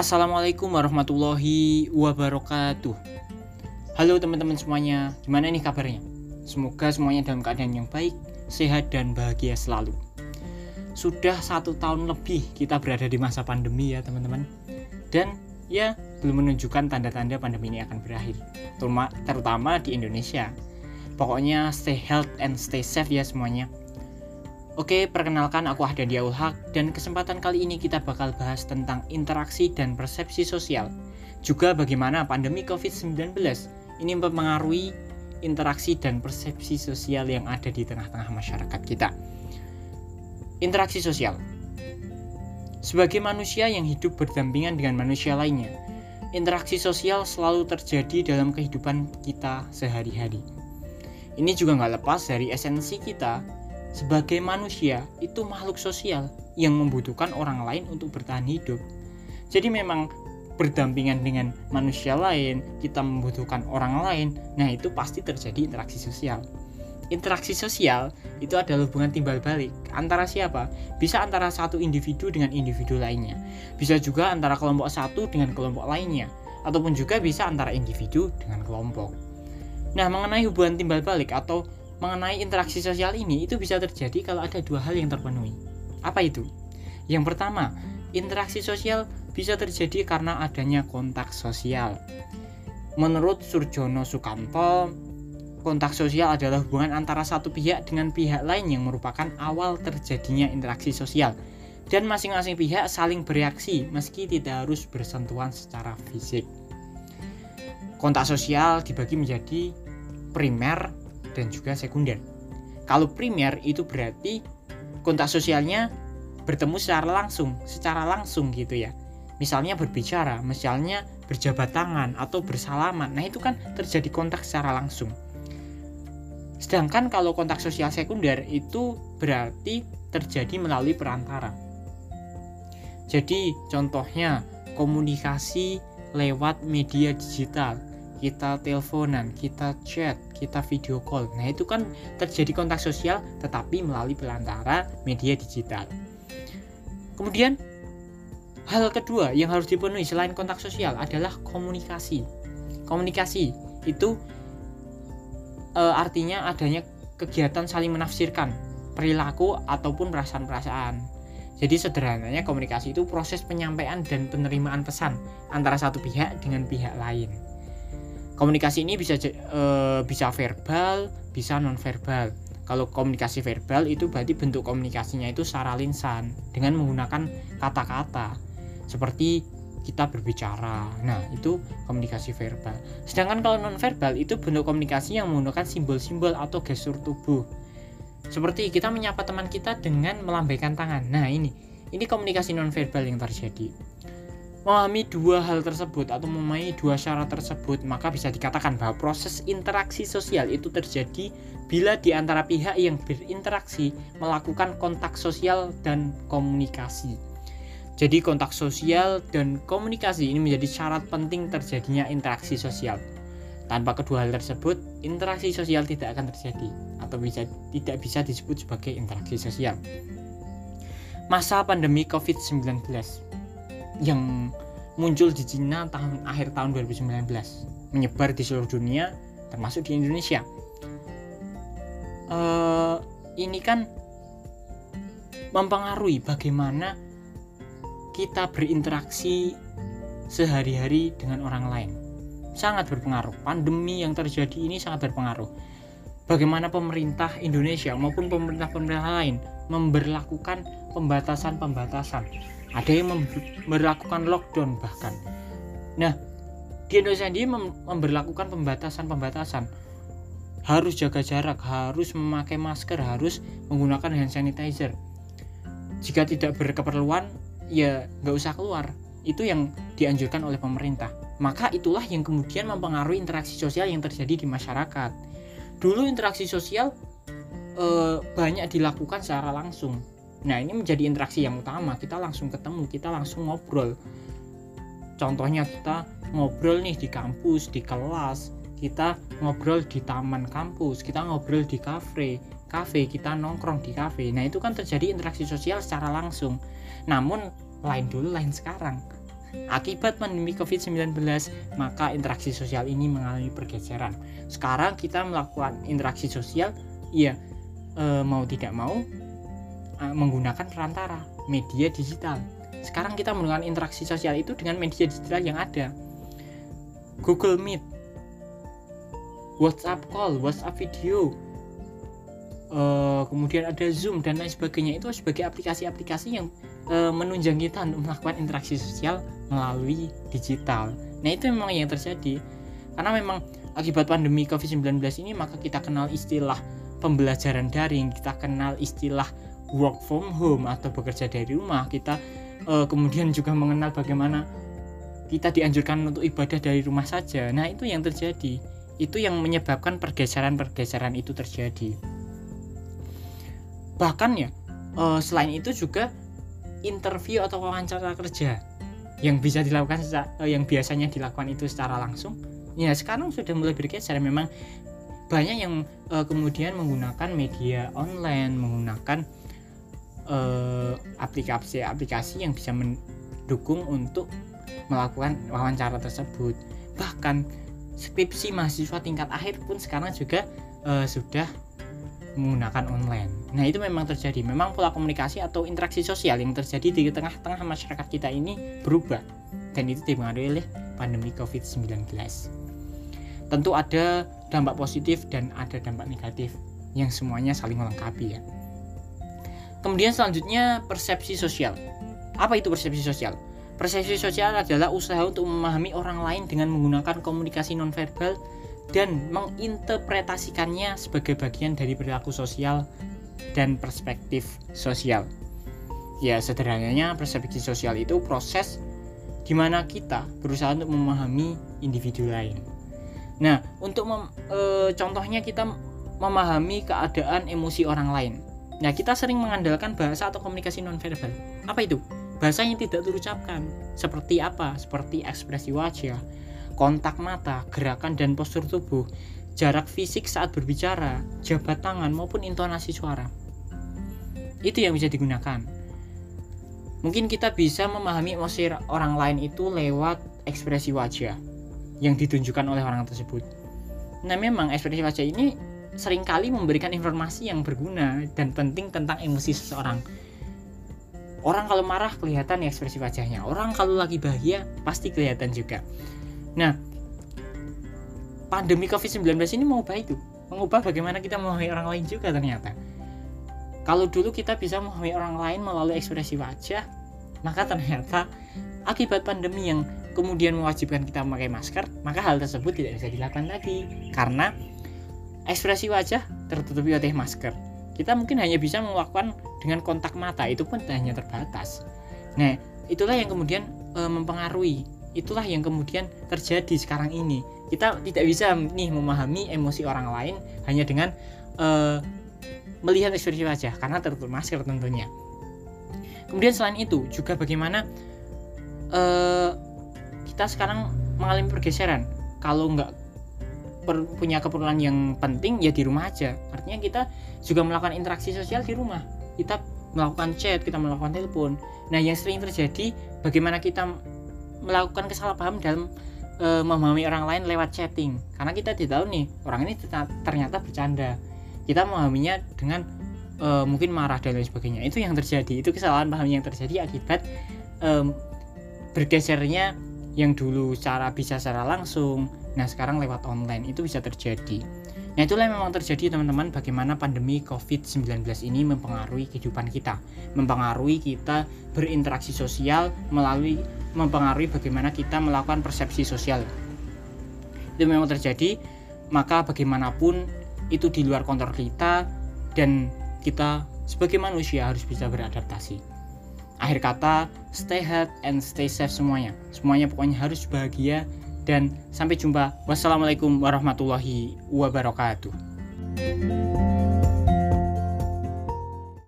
Assalamualaikum warahmatullahi wabarakatuh. Halo teman-teman semuanya, gimana nih kabarnya? Semoga semuanya dalam keadaan yang baik, sehat dan bahagia selalu. Sudah satu tahun lebih kita berada di masa pandemi ya teman-teman, dan ya belum menunjukkan tanda-tanda pandemi ini akan berakhir, terutama, di Indonesia. Pokoknya stay health and stay safe ya semuanya. Oke, perkenalkan aku Ahdan Diaul Haq dan kesempatan kali ini kita bakal bahas tentang interaksi dan persepsi sosial. Juga bagaimana pandemi COVID-19 ini mempengaruhi interaksi dan persepsi sosial yang ada di tengah-tengah masyarakat kita. Interaksi sosial. Sebagai manusia yang hidup berdampingan dengan manusia lainnya, interaksi sosial selalu terjadi dalam kehidupan kita sehari-hari. Ini juga nggak lepas dari esensi kita sebagai manusia itu makhluk sosial yang membutuhkan orang lain untuk bertahan hidup. Jadi memang berdampingan dengan manusia lain, kita membutuhkan orang lain. Nah, itu pasti terjadi interaksi sosial. Interaksi sosial itu adalah hubungan timbal balik antara siapa? Bisa antara satu individu dengan individu lainnya. Bisa juga antara kelompok satu dengan kelompok lainnya, ataupun juga bisa antara individu dengan kelompok. Nah, mengenai hubungan timbal balik atau mengenai interaksi sosial ini itu bisa terjadi kalau ada dua hal yang terpenuhi. Apa itu? Yang pertama, interaksi sosial bisa terjadi karena adanya kontak sosial. Menurut Surjono Sukanto, kontak sosial adalah hubungan antara satu pihak dengan pihak lain yang merupakan awal terjadinya interaksi sosial. Dan masing-masing pihak saling bereaksi meski tidak harus bersentuhan secara fisik. Kontak sosial dibagi menjadi primer, dan juga sekunder. Kalau primer itu berarti kontak sosialnya bertemu secara langsung, secara langsung gitu ya. Misalnya berbicara, misalnya berjabat tangan atau bersalaman. Nah, itu kan terjadi kontak secara langsung. Sedangkan kalau kontak sosial sekunder itu berarti terjadi melalui perantara. Jadi, contohnya komunikasi lewat media digital kita teleponan, kita chat, kita video call. Nah, itu kan terjadi kontak sosial tetapi melalui perantara media digital. Kemudian hal kedua yang harus dipenuhi selain kontak sosial adalah komunikasi. Komunikasi itu e, artinya adanya kegiatan saling menafsirkan perilaku ataupun perasaan-perasaan. Jadi sederhananya komunikasi itu proses penyampaian dan penerimaan pesan antara satu pihak dengan pihak lain komunikasi ini bisa uh, bisa verbal bisa non verbal kalau komunikasi verbal itu berarti bentuk komunikasinya itu secara linsan dengan menggunakan kata-kata. Seperti kita berbicara. Nah itu komunikasi verbal. Sedangkan kalau non verbal itu bentuk komunikasi yang menggunakan simbol-simbol atau gestur tubuh. Seperti kita menyapa teman kita dengan melambaikan tangan. Nah ini. Ini komunikasi non verbal yang terjadi Memahami dua hal tersebut atau memahami dua syarat tersebut, maka bisa dikatakan bahwa proses interaksi sosial itu terjadi bila di antara pihak yang berinteraksi melakukan kontak sosial dan komunikasi. Jadi kontak sosial dan komunikasi ini menjadi syarat penting terjadinya interaksi sosial. Tanpa kedua hal tersebut, interaksi sosial tidak akan terjadi atau bisa tidak bisa disebut sebagai interaksi sosial. Masa pandemi COVID-19 yang muncul di Cina tahun akhir tahun 2019 menyebar di seluruh dunia termasuk di Indonesia. Uh, ini kan mempengaruhi bagaimana kita berinteraksi sehari-hari dengan orang lain. Sangat berpengaruh. Pandemi yang terjadi ini sangat berpengaruh bagaimana pemerintah Indonesia maupun pemerintah-pemerintah lain memberlakukan pembatasan-pembatasan. Ada yang memperlakukan lockdown bahkan. Nah di Indonesia ini memperlakukan pembatasan-pembatasan. Harus jaga jarak harus memakai masker harus menggunakan hand sanitizer. Jika tidak berkeperluan ya nggak usah keluar. Itu yang dianjurkan oleh pemerintah. Maka itulah yang kemudian mempengaruhi interaksi sosial yang terjadi di masyarakat dulu interaksi sosial e, banyak dilakukan secara langsung Nah, ini menjadi interaksi yang utama. Kita langsung ketemu, kita langsung ngobrol. Contohnya kita ngobrol nih di kampus, di kelas, kita ngobrol di taman kampus, kita ngobrol di kafe, kafe, kita nongkrong di kafe. Nah, itu kan terjadi interaksi sosial secara langsung. Namun lain dulu, lain sekarang. Akibat pandemi COVID-19, maka interaksi sosial ini mengalami pergeseran. Sekarang kita melakukan interaksi sosial, ya e, mau tidak mau e, menggunakan perantara media digital. Sekarang kita menggunakan interaksi sosial itu dengan media digital yang ada. Google Meet, WhatsApp call, WhatsApp video, uh, kemudian ada Zoom dan lain sebagainya itu sebagai aplikasi-aplikasi yang uh, menunjang kita untuk melakukan interaksi sosial melalui digital. Nah itu memang yang terjadi karena memang akibat pandemi COVID-19 ini maka kita kenal istilah pembelajaran daring, kita kenal istilah work from home atau bekerja dari rumah, kita uh, kemudian juga mengenal bagaimana kita dianjurkan untuk ibadah dari rumah saja. Nah itu yang terjadi itu yang menyebabkan pergeseran-pergeseran itu terjadi bahkan ya uh, selain itu juga interview atau wawancara kerja yang bisa dilakukan uh, yang biasanya dilakukan itu secara langsung. Ya sekarang sudah mulai bergeser. Memang banyak yang uh, kemudian menggunakan media online menggunakan aplikasi-aplikasi yang bisa mendukung untuk melakukan wawancara tersebut. Bahkan skripsi mahasiswa tingkat akhir pun sekarang juga uh, sudah menggunakan online. Nah, itu memang terjadi. Memang pola komunikasi atau interaksi sosial yang terjadi di tengah-tengah masyarakat kita ini berubah dan itu dipengaruhi oleh pandemi Covid-19. Tentu ada dampak positif dan ada dampak negatif yang semuanya saling melengkapi ya. Kemudian selanjutnya persepsi sosial. Apa itu persepsi sosial? Persepsi sosial adalah usaha untuk memahami orang lain dengan menggunakan komunikasi nonverbal dan menginterpretasikannya sebagai bagian dari perilaku sosial dan perspektif sosial. Ya, sederhananya persepsi sosial itu proses di mana kita berusaha untuk memahami individu lain. Nah, untuk mem, e, contohnya kita memahami keadaan emosi orang lain. Nah, kita sering mengandalkan bahasa atau komunikasi nonverbal. Apa itu? Bahasa yang tidak terucapkan. Seperti apa? Seperti ekspresi wajah, kontak mata, gerakan dan postur tubuh, jarak fisik saat berbicara, jabat tangan maupun intonasi suara. Itu yang bisa digunakan. Mungkin kita bisa memahami emosi orang lain itu lewat ekspresi wajah yang ditunjukkan oleh orang tersebut. Nah, memang ekspresi wajah ini sering kali memberikan informasi yang berguna dan penting tentang emosi seseorang orang kalau marah kelihatan ya ekspresi wajahnya orang kalau lagi bahagia pasti kelihatan juga nah pandemi covid-19 ini mengubah itu. Mengubah bagaimana kita memahami orang lain juga ternyata. Kalau dulu kita bisa memahami orang lain melalui ekspresi wajah maka ternyata akibat pandemi yang kemudian mewajibkan kita memakai masker maka hal tersebut tidak bisa dilakukan lagi. Karena ekspresi wajah tertutupi oleh masker. Kita mungkin hanya bisa melakukan dengan kontak mata itu pun hanya terbatas. Nah itulah yang kemudian e, mempengaruhi itulah yang kemudian terjadi sekarang ini. Kita tidak bisa nih memahami emosi orang lain hanya dengan e, melihat ekspresi wajah karena tertutup masker tentunya. Kemudian selain itu juga bagaimana e, kita sekarang mengalami pergeseran. Kalau nggak per, punya keperluan yang penting ya di rumah aja. Artinya kita juga melakukan interaksi sosial di rumah. Kita melakukan chat kita melakukan telepon. Nah yang sering terjadi bagaimana kita melakukan kesalahpaham dalam e, memahami orang lain lewat chatting. Karena kita tidak tahu nih orang ini ternyata bercanda. Kita memahaminya dengan e, mungkin marah dan lain sebagainya. Itu yang terjadi. Itu kesalahan paham yang terjadi akibat e, bergesernya yang dulu secara bisa secara langsung nah sekarang lewat online. Itu bisa terjadi nah itulah yang memang terjadi teman-teman bagaimana pandemi covid-19 ini mempengaruhi kehidupan kita. Mempengaruhi kita berinteraksi sosial melalui mempengaruhi bagaimana kita melakukan persepsi sosial. Itu memang terjadi maka bagaimanapun itu di luar kontrol kita dan kita sebagai manusia harus bisa beradaptasi. Akhir kata stay healthy and stay safe semuanya. Semuanya pokoknya harus bahagia dan sampai jumpa. Wassalamualaikum warahmatullahi wabarakatuh